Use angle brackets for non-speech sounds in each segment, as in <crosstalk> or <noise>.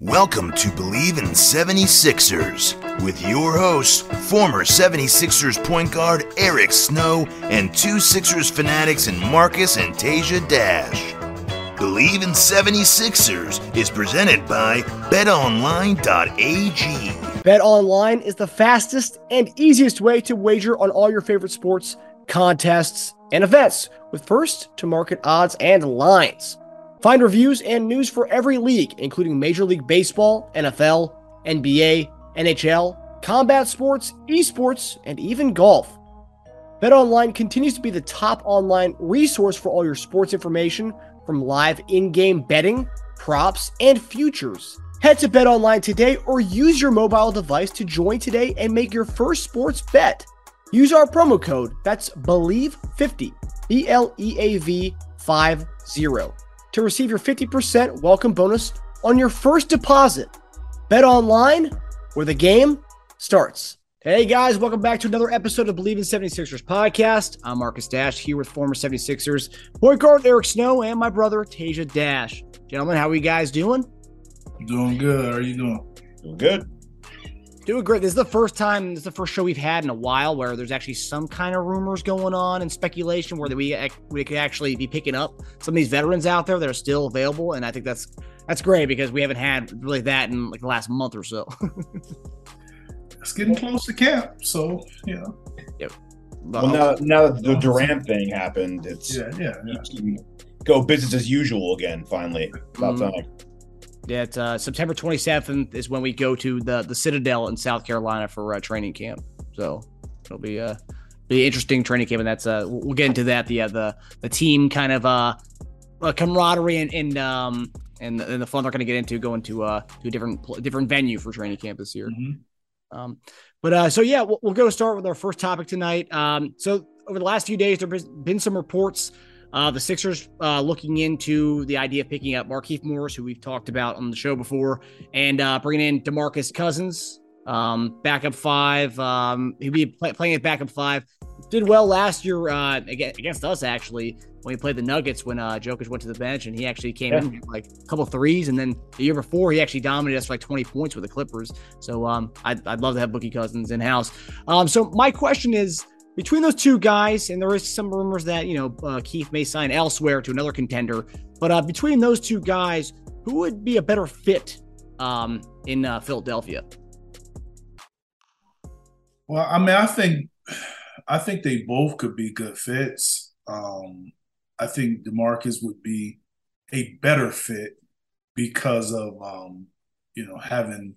Welcome to Bleav in 76ers with your hosts, former 76ers point guard Eric Snow and two Sixers fanatics in Marcus and Tasia Dash. Bleav in 76ers is presented by betonline.ag. BetOnline is the fastest and easiest way to wager on all your favorite sports, contests, and events with first to market odds and lines. Find reviews and news for every league, including Major League Baseball, NFL, NBA, NHL, combat sports, esports, and even golf. BetOnline continues to be the top online resource for all your sports information from live in-game betting, props, and futures. Head to BetOnline today or use your mobile device to join today and make your first sports bet. Use our promo code, that's BLEAV50, B L E A V 50 to receive your 50% welcome bonus on your first deposit. Bet online where the game starts. Hey guys, welcome back to another episode of Bleav in 76ers podcast. I'm Marcus Dash here with former 76ers point guard Eric Snow and my brother Tasia Dash. Gentlemen, how are you guys doing? Doing good. How are you doing? Doing good. Doing great. This is the first time, this is the first show we've had in a while where there's actually some kind of rumors going on and speculation where we we could actually be picking up some of these veterans out there that are still available, and I think that's that's great because we haven't had really that in like the last month or so. <laughs> it's getting close to camp, so yeah. know. Yep. Well, now, now that the Durant thing happened, it's yeah, yeah, yeah. go business as usual again. Finally, about mm-hmm. time. That uh, September 27th is when we go to the the Citadel in South Carolina for uh, training camp. So it'll be a uh, be interesting training camp, and that's uh we'll get into that. The uh, the the team kind of uh, uh camaraderie and and um and the, and the fun they're going to get into going to uh to a different different venue for training camp this year. Mm-hmm. Um, but uh, so yeah, we'll, we'll go start with our first topic tonight. Um, so over the last few days, there's been some reports uh, the Sixers uh, looking into the idea of picking up Markieff Morris, who we've talked about on the show before, and uh, bringing in Demarcus Cousins, um, backup five. Um, he'll be play- playing at backup five. Did well last year uh, against us actually when he played the Nuggets when uh, Jokic went to the bench and he actually came yeah. in like a couple threes and then the year before he actually dominated us for like 20 points with the Clippers. So um, I'd, I'd love to have Boogie Cousins in house. Um, so my question is between those two guys, and there is some rumors that you know uh, Keith may sign elsewhere to another contender. But uh, between those two guys, who would be a better fit um, in uh, Philadelphia? Well, I mean, I think I think they both could be good fits. Um, I think Demarcus would be a better fit because of um, you know having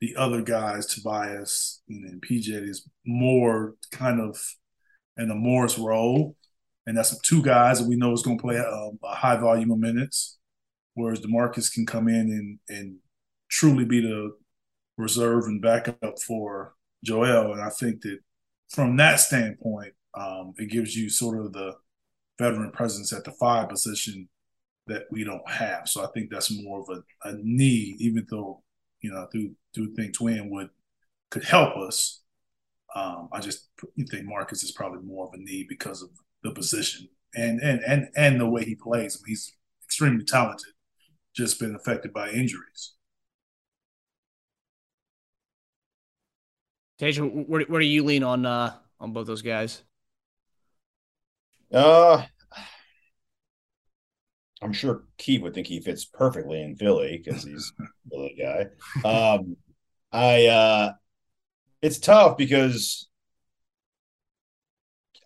the other guys, Tobias and PJ, is more kind of in a Morris role. And that's two guys that we know is going to play a, a, high volume of minutes, whereas Demarcus can come in and, and truly be the reserve and backup for Joel. And I think that from that standpoint, um, it gives you sort of the veteran presence at the five position that we don't have. So I think that's more of a, a need, even though you know, do do think Twin would could help us. Um, I just think Marcus is probably more of a need because of the position and and and and the way he plays. I mean, he's extremely talented, just been affected by injuries. Tasia, where, where do you lean on uh, on both those guys? Uh, I'm sure Keith would think he fits perfectly in Philly because he's <laughs> a Philly guy. Um, I uh, it's tough because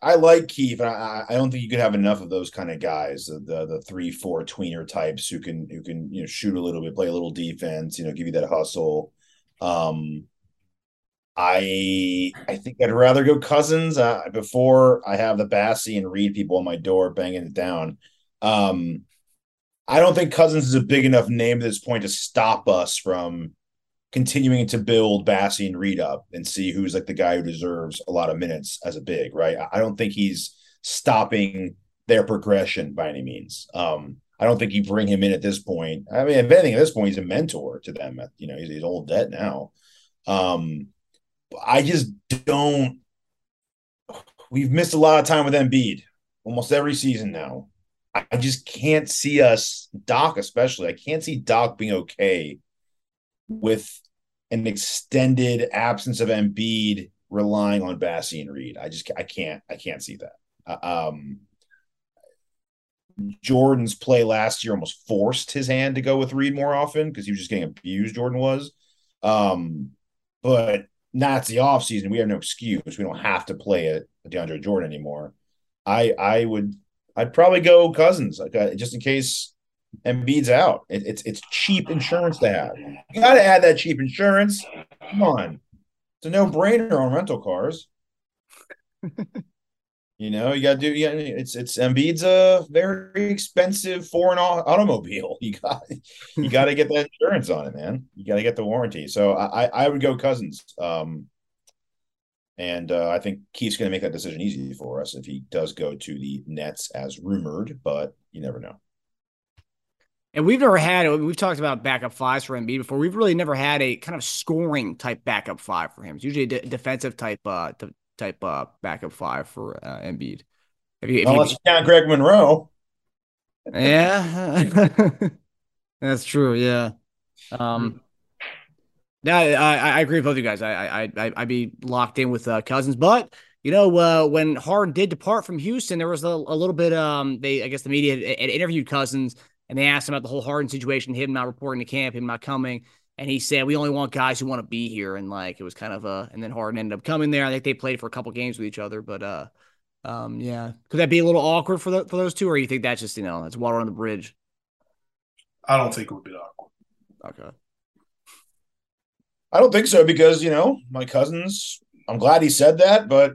I like Keith. I, I don't think you could have enough of those kind of guys, the, the the three four tweener types who can who can you know shoot a little bit, play a little defense, you know, give you that hustle. Um, I I think I'd rather go Cousins uh, before I have the Bassey and Reed people on my door banging it down. Um, I don't think Cousins is a big enough name at this point to stop us from continuing to build Bassey and Reed up and see who's like the guy who deserves a lot of minutes as a big, right? I don't think he's stopping their progression by any means. Um, I don't think you bring him in at this point. I mean, if anything, at this point, he's a mentor to them. You know, he's, he's old debt now. Um, I just don't. We've missed a lot of time with Embiid almost every season now. I just can't see us, Doc especially. I can't see Doc being okay with an extended absence of Embiid relying on Bassey and Reed. I just I can't I can't see that. Uh, um, Jordan's play last year almost forced his hand to go with Reed more often because he was just getting abused. Jordan was, um, but now it's the off season. We have no excuse. We don't have to play it DeAndre Jordan anymore. I I would I'd probably go Cousins like uh, just in case Embiid's out. It, it's it's cheap insurance to have. You got to add that cheap insurance. Come on, it's a no brainer on rental cars. <laughs> you know, you got to do. Yeah, it's it's Embiid's a very expensive foreign automobile. <laughs> You got you got to get that insurance on it, man. You got to get the warranty. So I I would go Cousins. Um, and uh, I think Keith's going to make that decision easy for us if he does go to the Nets as rumored, but you never know. And we've never had we've talked about backup fives for Embiid before. We've really never had a kind of scoring type backup five for him. It's usually a defensive type uh type uh backup five for uh, Embiid. If you, if Unless you, you count Greg Monroe. Yeah, <laughs> that's true. Yeah. Um. Yeah, I, I agree with both of you guys. I I I would be locked in with uh, Cousins, but you know uh, when Harden did depart from Houston, there was a, a little bit. Um, they I guess the media had, had interviewed Cousins and they asked him about the whole Harden situation, him not reporting to camp, him not coming. And he said, We only want guys who want to be here. And like it was kind of a and then Harden ended up coming there. I think they played for a couple games with each other. But uh um yeah. Could that be a little awkward for the, for those two, or you think that's just, you know, it's water on the bridge? I don't think it would be awkward. Okay. I don't think so because, you know, my cousins, I'm glad he said that, but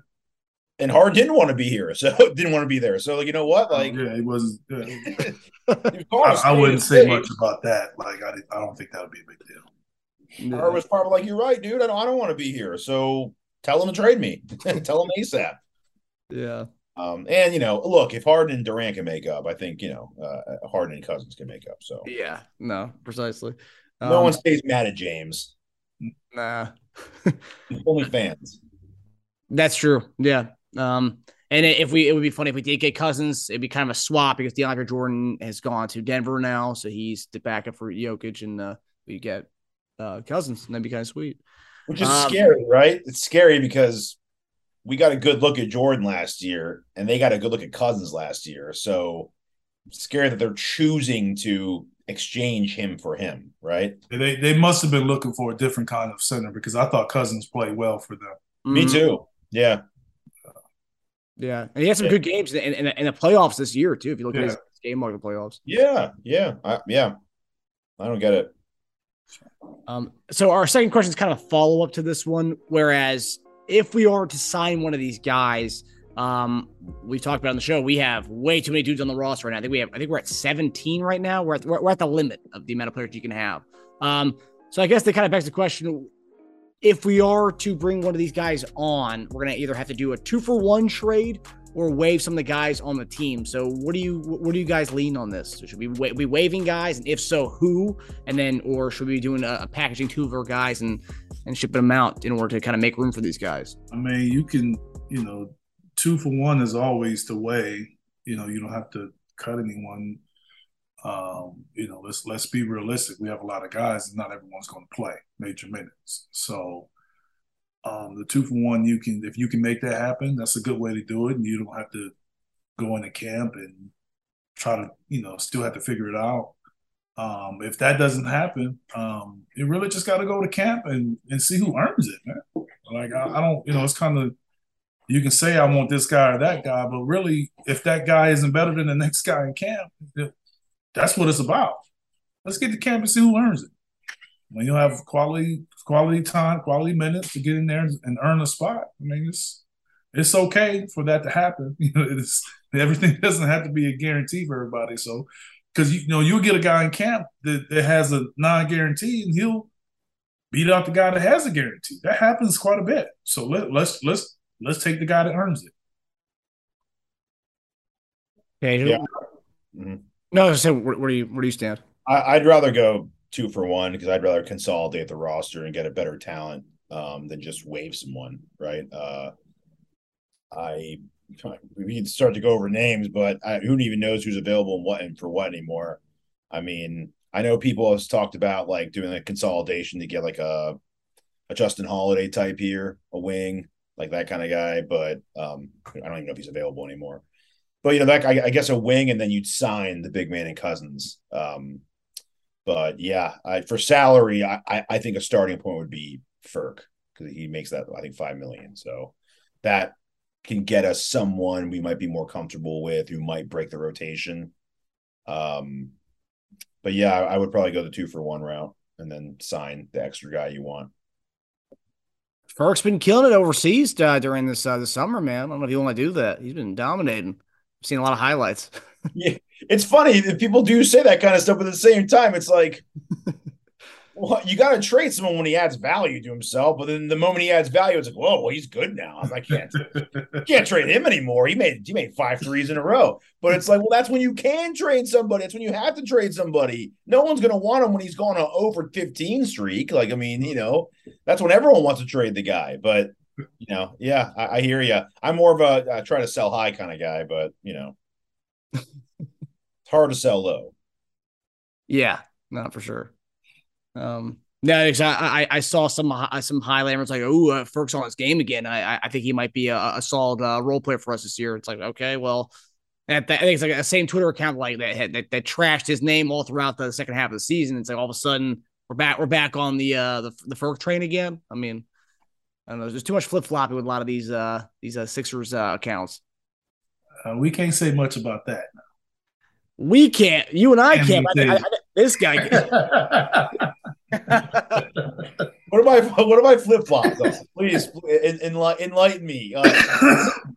and Hard didn't want to be here, <laughs> so didn't want to be there. So like, you know what? Like, oh, yeah, he wasn't. <laughs> Yeah. I, I, wouldn't say much about that. Like, I, I don't think that would be a big deal. Yeah. Hard was probably like, "You're right, dude. I don't, I don't want to be here. So tell him to trade me. <laughs> tell him ASAP." Yeah. Um, and you know, look, if Harden and Durant can make up, I think you know, uh, Harden and Cousins can make up. So yeah, no, precisely. No um, one stays mad at James. Nah, <laughs> only fans. That's true. Yeah, um, and if we, it would be funny if we did get Cousins, it'd be kind of a swap because DeAndre Jordan has gone to Denver now, so he's the backup for Jokic, and uh, we get uh, Cousins, and that'd be kind of sweet. Which is um, scary, right? It's scary because we got a good look at Jordan last year, and they got a good look at Cousins last year. So scary that they're choosing to exchange him for him, right? They they must have been looking for a different kind of center because I thought Cousins played well for them. Me too. Yeah. Yeah, and he had some yeah. good games in, in, in, the playoffs this year too. If you look yeah. at his game like the playoffs. Yeah, yeah, I, yeah. I don't get it. Um, so our second question is kind of a follow up to this one. Whereas if we are to sign one of these guys, um, we talked about on the show, we have way too many dudes on the roster right now. I think we have, I think we're at 17 right now. We're at, we're, at the limit of the amount of players you can have. Um, so I guess that kind of begs the question: if we are to bring one of these guys on, we're gonna either have to do a two for one trade or waive some of the guys on the team. So what do you what do you guys lean on this? Should we wa- be waiving guys, and if so, who? And then or should we be doing a, a, packaging two of our guys and and shipping them out in order to kind of make room for these guys? I mean, you can you know two for one is always the way. You know, you don't have to cut anyone um, you know, let's let's be realistic. We have a lot of guys, and not everyone's going to play major minutes. So um, the two for one, you can if you can make that happen, that's a good way to do it, and you don't have to go into camp and try to you know still have to figure it out. Um, if that doesn't happen, um, you really just got to go to camp and and see who earns it, man. Like I, I don't, you know, it's kind of you can say I want this guy or that guy, but really, if that guy isn't better than the <laughs> next guy in camp, that's what it's about. Let's get to camp and see who earns it. When you have quality, quality time, quality minutes to get in there and earn a spot, I mean, it's it's okay for that to happen. <laughs> You it's everything <laughs> doesn't have to be a guarantee for everybody. So, because you know, you'll get a guy in camp that, that has a non-guarantee, and he'll beat out the guy that has a guarantee. That happens quite a bit. So let, let's let's let's take the guy that earns it. Okay. Yeah. Mm-hmm. No, so where, where, do you where do you stand? I, would rather go two for one because I'd rather consolidate the roster and get a better talent um, than just wave someone, right? Uh, I we can start to go over names, but I, who even knows who's available and what and for what anymore? I mean, I know people have talked about like doing a consolidation to get like a a Justin Holiday type here, a wing, like that kind of guy, but um, I don't even know if he's available anymore. But you know, that I, I guess a wing, and then you'd sign the big man and Cousins. Um, but yeah, I, for salary, I, I think a starting point would be Furk because he makes that I think five million. So that can get us someone we might be more comfortable with who might break the rotation. Um, but yeah, I would probably go the two for one route and then sign the extra guy you want. Furk's been killing it overseas uh, during this uh, the summer, man. I don't know if you want to do that. He's been dominating. I've seen a lot of highlights. <laughs> yeah, it's funny that people do say that kind of stuff, but at the same time, it's like <laughs> well, you got to trade someone when he adds value to himself, but then the moment he adds value, it's like, whoa, well, he's good now. I can't, <laughs> can't trade him anymore. He made he made five threes in a row, but it's like, well, that's when you can trade somebody. It's when you have to trade somebody. No one's going to want him when he's going on over fifteen streak. Like, I mean, you know, that's when everyone wants to trade the guy. But you know, yeah, I, I hear you. I'm more of a uh, try to sell high kind of guy, but you know, <laughs> it's hard to sell low. Yeah, not for sure. Um, no, I, I, I saw some uh, some highlighters like, oh, uh, Furk's on his game again. I I think he might be a, a solid uh, role player for us this year. It's like, okay, well, and I think it's like the same Twitter account like that, that that trashed his name all throughout the second half of the season. It's like all of a sudden we're back we're back on the uh the the Ferk train again. I mean, I don't know. There's too much flip flopping with a lot of these uh these uh, Sixers uh, accounts. Uh, we can't say much about that. We can't. You and I can't. I, I, this guy. <laughs> what am I? What am I flip flops? Please enlighten me. Uh,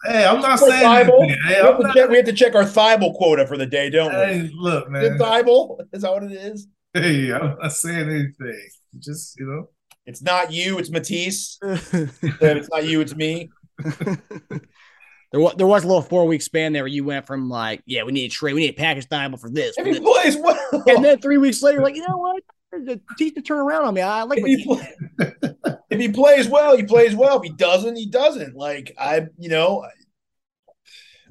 hey, I'm not saying. Bible. Hey, we, have not... check, we, have to check our Thybulle quota for the day, don't we? Hey, look, man. Is Thybulle? Is that what it is? Hey, I'm not saying anything. Just you know, it's not you. It's Matisse. <laughs> it's not you. It's me. <laughs> There was, there was a little four week span there where you went from like, yeah, we need a trade, we need a package Thybulle for this. If he plays well. And then three weeks later, like, you know what? The teeth to turn around on me. I like if he, play, if <laughs> he plays well, he plays well. If he doesn't, he doesn't. Like I, you know,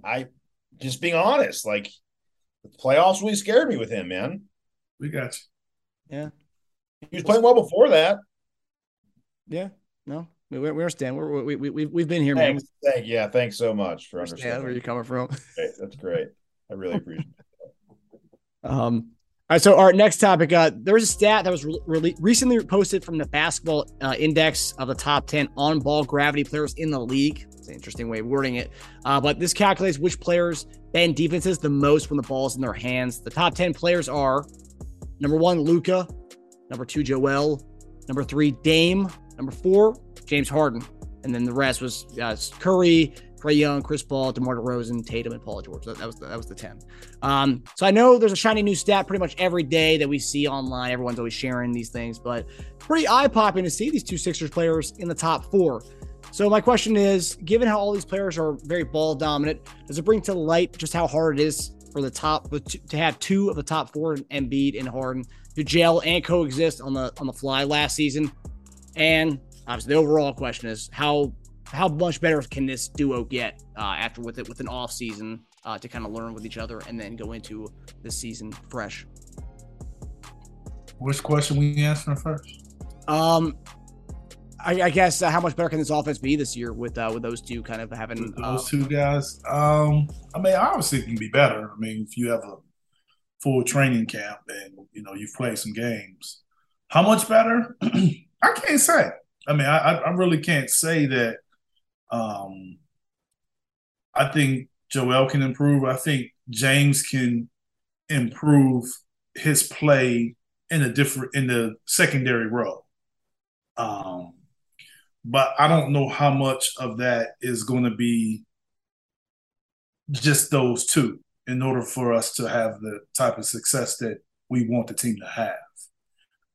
I, I just being honest, like the playoffs really scared me with him, man. We got you. Yeah. He was playing well before that. Yeah. No, we, we understand. We're, we we we we've been here, thanks, man. Thank, yeah, thanks so much for understanding where you're coming from. Okay, that's great. I really appreciate it. <laughs> Um. All right, so our next topic. Uh, there was a stat that was re- recently posted from the Basketball uh, Index of the top ten on-ball gravity players in the league. It's an interesting way of wording it, uh, but this calculates which players bend defenses the most when the ball is in their hands. The top ten players are number one, Luka, number two, Joel, number three, Dame, number four, James Harden, and then the rest was uh, Curry, Trae Young, Chris Paul, DeMar DeRozan, Tatum, and Paul George. That, that was the, that was the ten. Um, so I know there's a shiny new stat pretty much every day that we see online. Everyone's always sharing these things, but pretty eye popping to see these two Sixers players in the top four. So my question is, given how all these players are very ball dominant, does it bring to light just how hard it is for the top to have two of the top four, Embiid and Harden, to gel and coexist on the on the fly last season? And obviously the overall question is how how much better can this duo get uh, after with it with an off season uh, to kind of learn with each other and then go into the season fresh. Which question we answering first? Um, I, I guess uh, how much better can this offense be this year with uh, with those two kind of having with those uh, two guys? Um, I mean, obviously it can be better. I mean, if you have a full training camp and you know you've played some games, how much better? <clears throat> I can't say. I mean, I, I really can't say that um, I think Joel can improve. I think James can improve his play in a different in the secondary role. Um, but I don't know how much of that is going to be just those two in order for us to have the type of success that we want the team to have.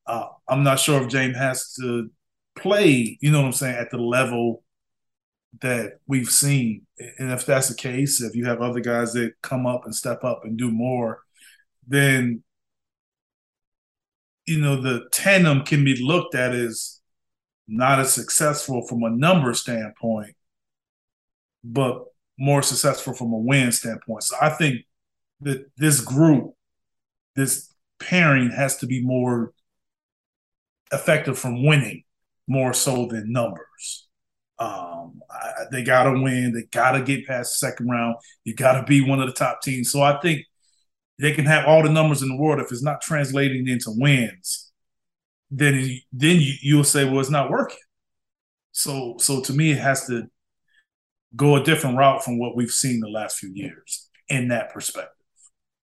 Uh, I'm not sure if James has to play, you know what I'm saying, at the level that we've seen. And if that's the case, if you have other guys that come up and step up and do more, then you know the tandem can be looked at as not as successful from a number standpoint, but more successful from a win standpoint. So I think that this group, this pairing has to be more effective from winning more so than numbers. Um, I, they got to win. They got to get past the second round. You got to be one of the top teams. So I think they can have all the numbers in the world. If it's not translating into wins, then then you, you'll say, well, it's not working. So so to me, it has to go a different route from what we've seen the last few years in that perspective.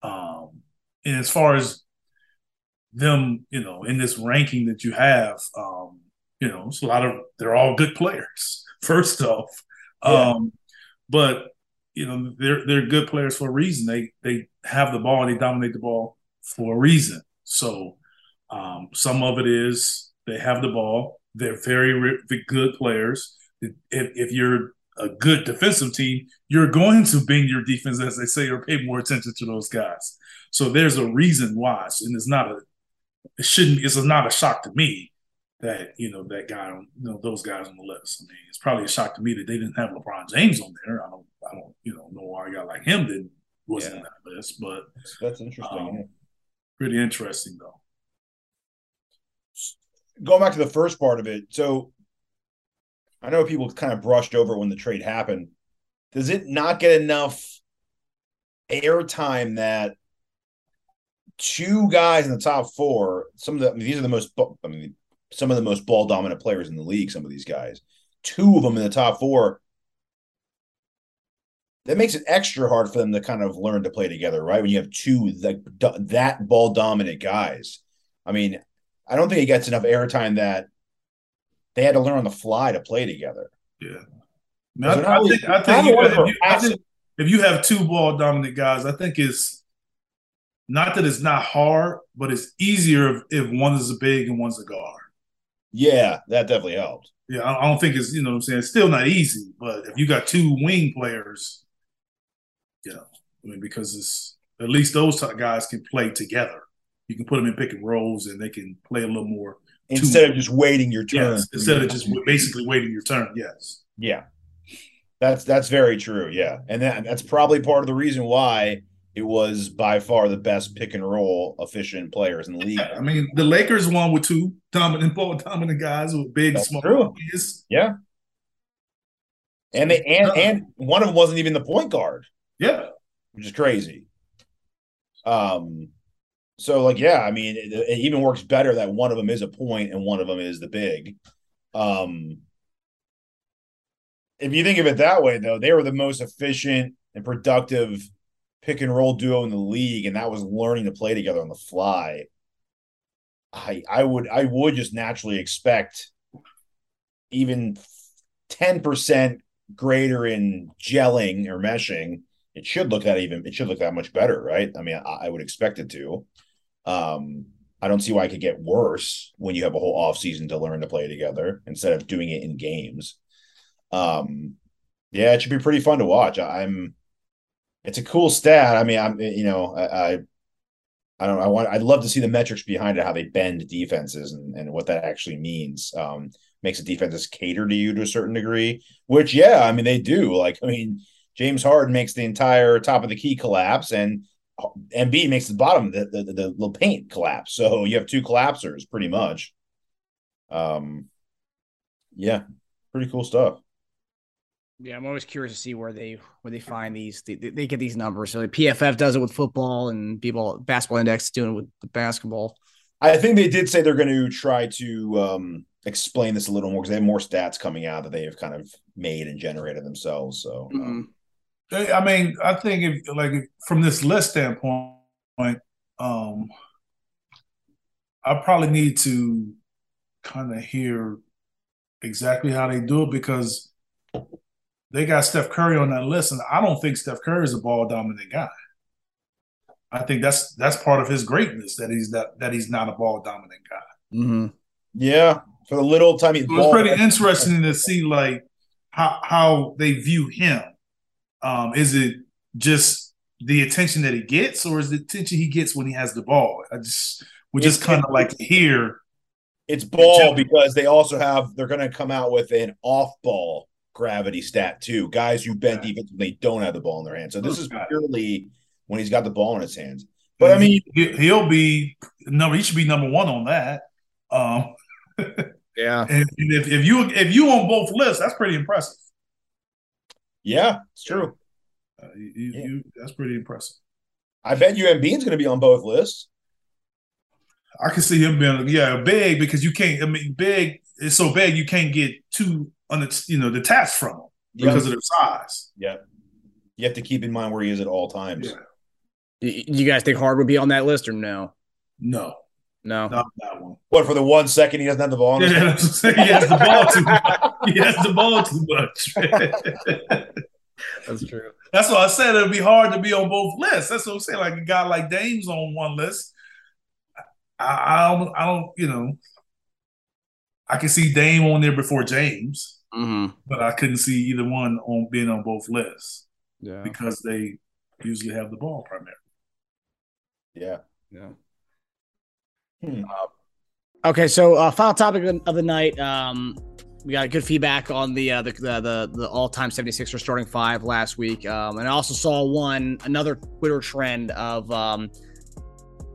Um, and as far as them, you know, in this ranking that you have, um, you know, it's a lot of they're all good players. <laughs> First off, yeah. um, but you know they're they're good players for a reason. They they have the ball and they dominate the ball for a reason. So um, some of it is they have the ball. They're very good players. If, if you're a good defensive team, you're going to bring your defense, as they say, or pay more attention to those guys. So there's a reason why, and it's not a, it shouldn't, it's not a shock to me that you know that guy, you know those guys on the list. I mean, it's probably a shock to me that they didn't have LeBron James on there. I don't, I don't, you know, know why a guy like him didn't wasn't yeah. on that list, but that's interesting. Um, pretty interesting though. Going back to the first part of it, so I know people kind of brushed over when the trade happened. Does it not get enough airtime that two guys in the top four, some of the I mean, these are the most I mean some of the most ball dominant players in the league, some of these guys. Two of them in the top four. That makes it extra hard for them to kind of learn to play together, right? When you have two like that ball dominant guys. I mean, I don't think it gets enough airtime that they had to learn on the fly to play together. Yeah. Now, I, I, think, I, think, you, if you, I think if you have two ball dominant guys, I think it's not that it's not hard, but it's easier if, if one is a big and one's a guard. Yeah, that definitely helped. Yeah, I don't think it's you know what I'm saying. It's still not easy, but if you got two wing players, you know, I mean, because it's at least those guys can play together. You can put them in pick and rolls, and they can play a little more instead of just waiting your turn. Yes, instead of just basically waiting your turn. Yes. Yeah, that's that's very true. Yeah, and that, that's probably part of the reason why it was by far the best pick and roll efficient players in the league. I mean, the Lakers won with two dominant <laughs> ball dominant guys with big That's small true. Yeah. And they and and one of them wasn't even the point guard. Yeah. Which is crazy. Um so like yeah, I mean it, it even works better that one of them is a point and one of them is the big. Um if you think of it that way though, they were the most efficient and productive pick and roll duo in the league, and that was learning to play together on the fly. I I would I would just naturally expect even 10% greater in gelling or meshing. It should look that even it should look that much better, right? I mean, I, I would expect it to. Um, I don't see why it could get worse when you have a whole off season to learn to play together instead of doing it in games. Um, yeah, it should be pretty fun to watch. I'm it's a cool stat. I mean, I'm you know, I, I I don't. I want. I'd love to see the metrics behind it, how they bend defenses, and, and what that actually means. Um, makes the defenses cater to you to a certain degree. Which, yeah, I mean they do. Like, I mean, James Harden makes the entire top of the key collapse, and Embiid makes the bottom the the, the, the paint collapse. So you have two collapsers, pretty much. Um, yeah, pretty cool stuff. Yeah, I'm always curious to see where they where they find these. They, they get these numbers. So the PFF does it with football, and people Basketball Index doing it with the basketball. I think they did say they're going to try to um, explain this a little more because they have more stats coming out that they have kind of made and generated themselves. So, um, mm-hmm. I mean, I think if like if, from this list standpoint, um, I probably need to kind of hear exactly how they do it because they got Steph Curry on that list, and I don't think Steph Curry is a ball dominant guy. I think that's that's part of his greatness that he's that that he's not a ball dominant guy. Mm-hmm. Yeah, for the little tiny. So it's pretty interesting to see like how how they view him. Um, is it just the attention that he gets, or is the attention he gets when he has the ball? I just we just kind of like hear it's ball because they also have they're going to come out with an off ball gravity stat too. Guys who bend defensively don't have the ball in their hands. So this is purely when he's got the ball in his hands. But I mean, he'll be number. He should be number one on that. Um, yeah. <laughs> And if, if you if you on both lists, that's pretty impressive. Yeah, it's true. Uh, you, yeah. you, that's pretty impressive. I bet you Embiid's going to be on both lists. I can see him being yeah big because you can't. I mean, big is so big you can't get too on you know detached from him because of their size. Yeah, you have to keep in mind where he is at all times. Yeah. You guys think Hard would be on that list or no? No. No, not that one. What for the one second he doesn't have the ball? Yeah, he has the ball too much. He has the ball too much. That's true. That's what I said. It'd be hard to be on both lists. That's what I'm saying. Like a guy like Dame's on one list. I, I don't. I don't. You know. I can see Dame on there before James, mm-hmm. but I couldn't see either one on being on both lists. Yeah, because they usually have the ball primarily. Yeah. Yeah. Hmm. Uh, okay, so uh, final topic of the night. Um, we got good feedback on the uh, the, the the all-time 76er starting five last week, um, and I also saw one another Twitter trend of um,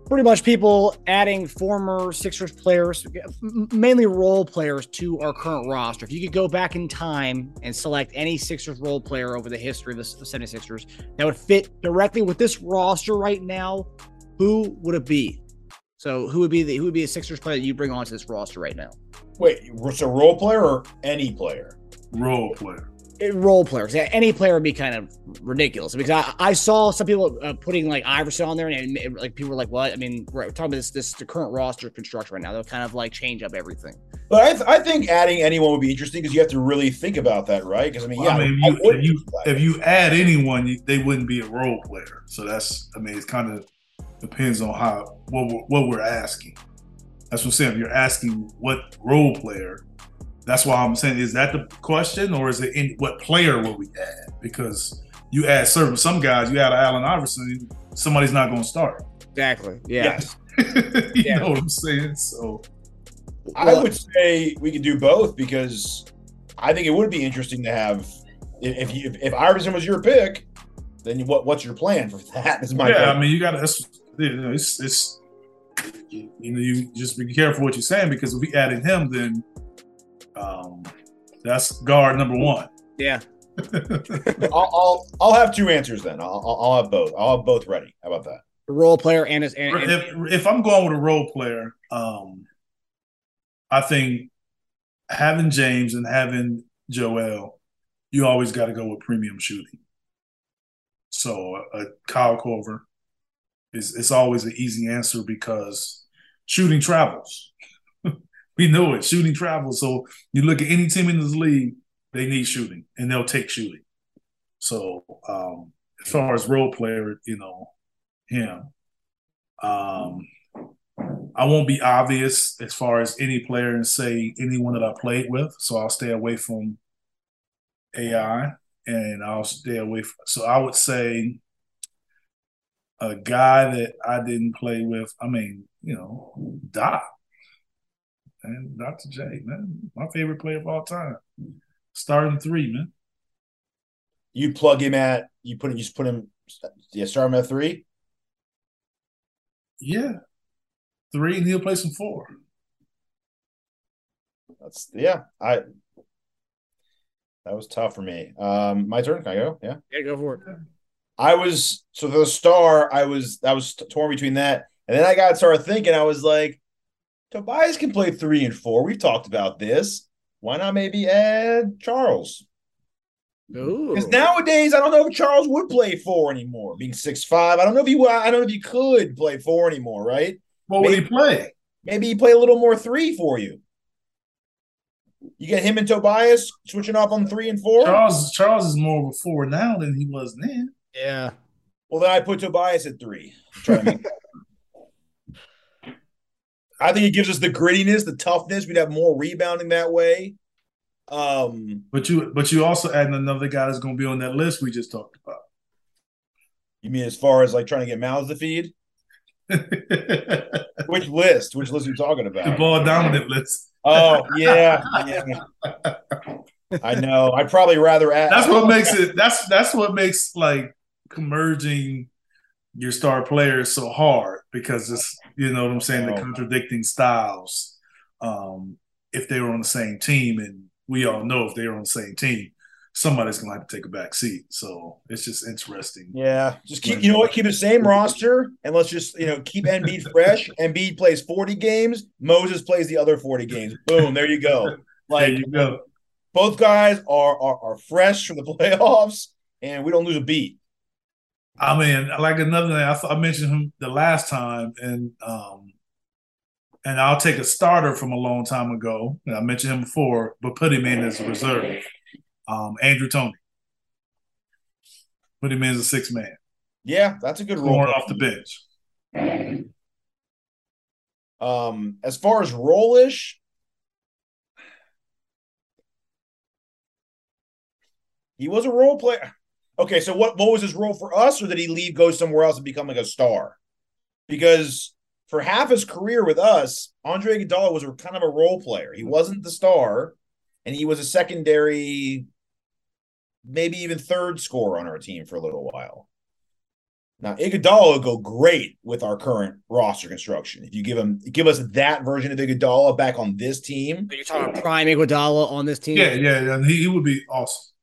pretty much people adding former Sixers players, mainly role players, to our current roster. If you could go back in time and select any Sixers role player over the history of the 76ers that would fit directly with this roster right now, who would it be? So who would be the who would be a Sixers player that you bring onto this roster right now? Wait, so role player or any player? Role player. It, role players. Any player would be kind of ridiculous because I, I saw some people uh, putting like Iverson on there and it, like people were like, "What?" I mean, we're talking about this this the current roster construction right now. They'll kind of like change up everything. But I, th- I think adding anyone would be interesting because you have to really think about that, right? Because I mean, yeah, I mean, if, you, if, you, if you add anyone, you, they wouldn't be a role player. So that's I mean, it's kind of depends on how what we're, what we're asking. That's what I'm saying. If you're asking what role player, that's why I'm saying is that the question or is it in what player will we add? Because you add certain some guys, you add Allen Iverson, somebody's not going to start. Exactly. Yeah. <laughs> you yeah. know what I'm saying? So I would say we could do both because I think it would be interesting to have if you, if, if Iverson was your pick, then what what's your plan for that? Is my yeah. I mean, you got to you know, it's it's you, you, know you just be careful what you're saying because if we added him, then um, that's guard number one. Yeah. <laughs> <laughs> I'll, I'll, I'll have two answers then. I'll, I'll have both. I'll have both ready. How about that? A role player and, his, and, and if, if I'm going with a role player, um, I think having James and having Joel, you always got to go with premium shooting. So uh, Kyle Korver, is it's always an easy answer because shooting travels. We know it. Shooting travels. So you look at any team in this league, they need shooting and they'll take shooting. So um, as far as role player, you know, him. Um, I won't be obvious as far as any player and say anyone that I played with. So I'll stay away from AI and I'll stay away from so I would say a guy that I didn't play with. I mean, you know, Doc and Dr. J, man, my favorite player of all time. Starting three, man. You plug him at you put him. You just put him. Yeah, start him at three. Yeah, three, and he'll play some four. That's yeah. I that was tough for me. Um, my turn. Can I go? Yeah. Yeah, go for it. I was so the star, I was I was torn between that, and then I got started thinking. I was like, Tobias can play three and four. We've talked about this. Why not maybe add Charles? Because nowadays, I don't know if Charles would play four anymore. Being six five, I don't know if he. I don't know if he could play four anymore. Right? What would he play? Maybe he play a little more three for you. You get him and Tobias switching off on three and four. Charles Charles is more of a four now than he was then. Yeah. Well, then I put Tobias at three. Try to make <laughs> I think it gives us the grittiness, the toughness. We'd have more rebounding that way. Um, but you but you also adding another guy that's going to be on that list we just talked about. You mean as far as like trying to get mouths to feed? <laughs> Which list? Which list are you talking about? The ball dominant list. Oh yeah, yeah. <laughs> I know. I'd probably rather add. That's what <laughs> makes it. That's that's what makes like converging your star players so hard because it's you know what I'm saying the contradicting styles. Um, if they were on the same team, and we all know if they were on the same team, somebody's gonna have to take a back seat. So it's just interesting. Yeah, just keep you know what, keep the same roster, and let's just you know keep Embiid fresh. <laughs> Embiid plays forty games. Moses plays the other forty games. Boom, there you go. <laughs> Like there you go. Both guys are, are are fresh from the <laughs> playoffs, and we don't lose a beat. I mean, like another thing, I, I mentioned him the last time, and um, and I'll take a starter from a long time ago. I mentioned him before, but put him in as a reserve. Um, Andrew Toney. Put him in as a six man. Yeah, that's a good role. off the bench. Um, as far as rollish, he was a role player. Okay, so what what was his role for us, or did he leave, go somewhere else, and become like a star? Because for half his career with us, Andre Iguodala was a kind of a role player. He wasn't the star, and he was a secondary, maybe even third scorer on our team for a little while. Now Iguodala would go great with our current roster construction. If you give him give us that version of Iguodala back on this team, you're talking about prime Iguodala on this team. Yeah, yeah, yeah. He, he would be awesome.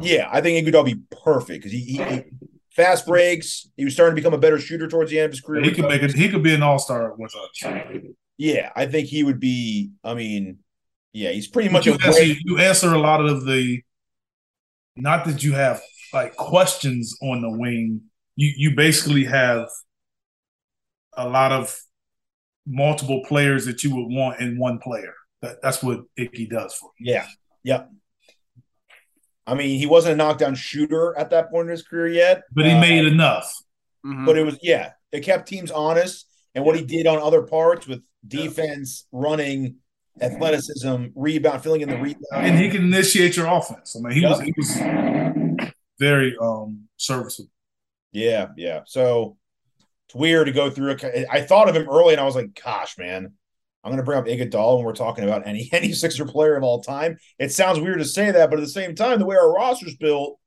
Yeah, I think Iguodala would be perfect because he, he, he, fast breaks. He was starting to become a better shooter towards the end of his career. he could make it. He could be an all star with us. Yeah, I think he would be. I mean, yeah, he's pretty much. You answer, you answer a lot of the. Not that you have like questions on the wing. You you basically have a lot of multiple players that you would want in one player. That, that's what Iggy does for you. Yeah. Yep. I mean, he wasn't a knockdown shooter at that point in his career yet, but he uh, made enough. Mm-hmm. But it was yeah, it kept teams honest, and what he did on other parts with defense, running, athleticism, rebound, filling in the rebound, and he can initiate your offense. I mean, he yep. was he was very um serviceable. Yeah, yeah. So it's weird to go through. A, I thought of him early, and I was like, "Gosh, man, I'm going to bring up Iguodala when we're talking about any <laughs> any Sixer player of all time. It sounds weird to say that, but at the same time, the way our roster's built,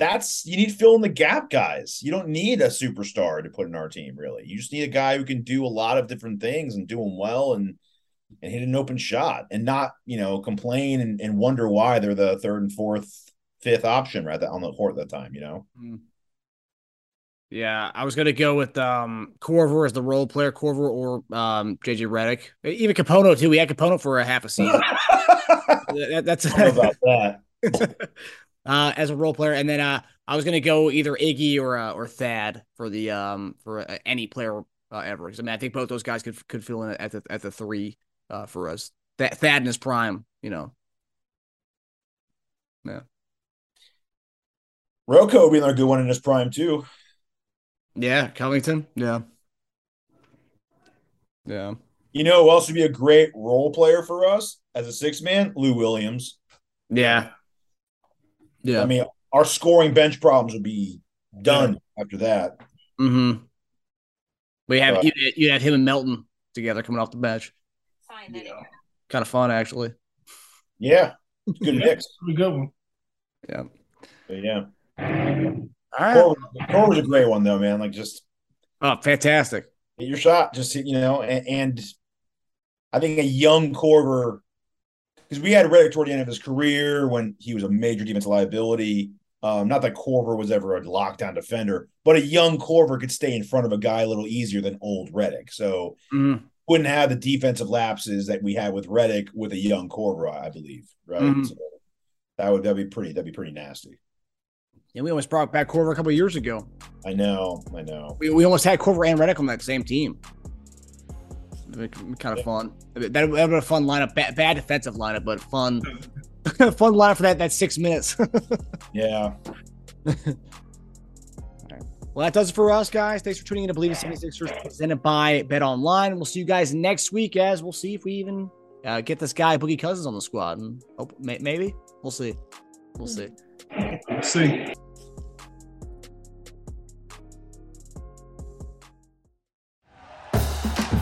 that's you need fill in the gap guys. You don't need a superstar to put in our team, really. You just need a guy who can do a lot of different things and do them well and and hit an open shot and not you know complain and, and wonder why they're the third and fourth, fifth option right on the court at that time. You know. Mm. Yeah, I was gonna go with um Korver as the role player, Korver or um JJ Redick, even Kapono too. We had Kapono for a half a season. <laughs> that, that's about <laughs> that. <laughs> uh, as a role player, and then uh, I was gonna go either Iggy or uh, or Thad for the um for uh, any player uh, ever. Because I mean, I think both those guys could could fill in at the at the three uh, for us. Th- Thad in his prime, you know. Yeah. Rocco being be another good one in his prime too. Yeah, Covington. Yeah. Yeah. You know who else would be a great role player for us as a six man? Lou Williams. Yeah. Yeah. I mean, our scoring bench problems would be done yeah. after that. Mm-hmm. We have you, you had him and Melton together coming off the bench. Fine, yeah. Kind of fun, actually. Yeah. Good mix. Pretty good one. Yeah. But yeah. All right. Korver's a great one though, man. Like just oh, fantastic. Hit your shot, just you know, and, and I think a young Korver because we had Redick toward the end of his career when he was a major defensive liability. Um, not that Korver was ever a lockdown defender, but a young Korver could stay in front of a guy a little easier than old Redick. So mm-hmm. wouldn't have the defensive lapses that we had with Redick with a young Korver, I believe. Right. Mm-hmm. So, That would that'd be pretty that'd be pretty nasty. Yeah, we almost brought back Korver a couple years ago. I know, I know. We, we almost had Korver and Redick on that same team. Kind of yeah. fun. That would have been a fun lineup. Bad, bad defensive lineup, but fun. <laughs> <laughs> fun lineup for that that six minutes. <laughs> yeah. Well, that does it for us, guys. Thanks for tuning in to Bleav in 76ers presented by Bet Online. We'll see you guys next week as we'll see if we even uh, get this guy, Boogie Cousins, on the squad. And hope, maybe. We'll see. We'll see. We'll see.